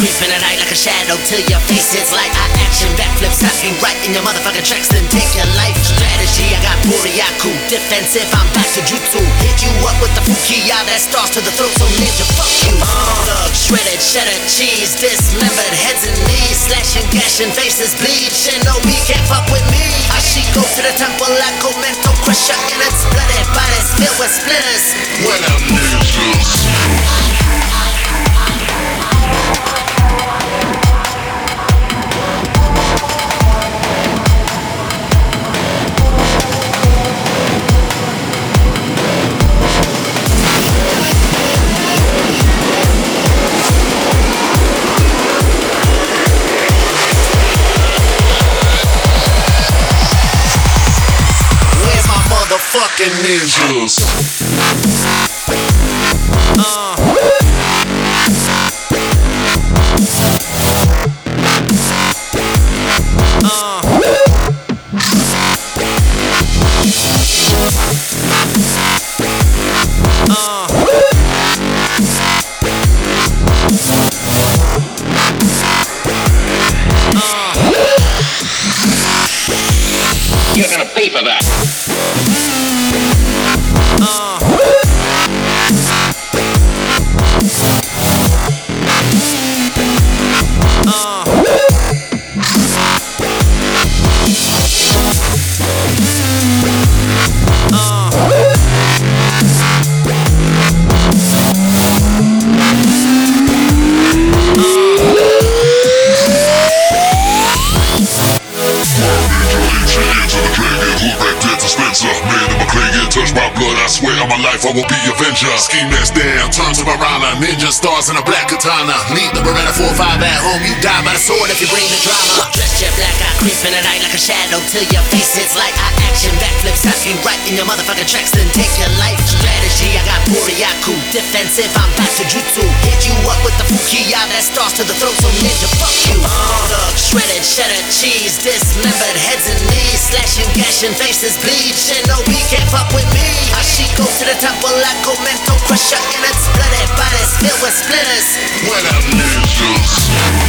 like a shadow till your face hits like I action backflips. Happy right in your motherfucking tracks, then take your life strategy. I got Buriaku, defensive, I'm back to Jutsu. Hit you up with the Fukiya that starts to the throat, so ninja, fuck you. Uh, shredded cheddar cheese, dismembered heads and knees, slashing, gashing, faces bleed. Shinobi can't fuck with me. Ashiko to the temple like Komento, crusher in its bloody bodies filled with splinters. When I'm Ninjas. You're gonna pay for that. Swear on my life I will be Avenger. Scheme that's down, turn to Marana, ninja stars in a black katana. Leave the Beretta 4-5 at home, you die by the sword if you bring the drama. Dress jet black, I creep in the night like a shadow till your face hits like I action backflips. Happy right in your motherfucking tracks, then take your life strategy. I got Buriaku, defensive, I'm back to Jutsu. Hit you up with the Fukiya that starts to the throat, so ninja, fuck you. Uh, shredded cheddar cheese, dismembered heads and knees, slashing, gashing, faces bleed. Shinobi can't fuck with me. Like Komento, crusher in its bloody bodies filled with splinters. When I'm ninjas.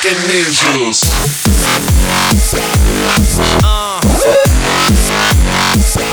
Ninja? Ninjas. But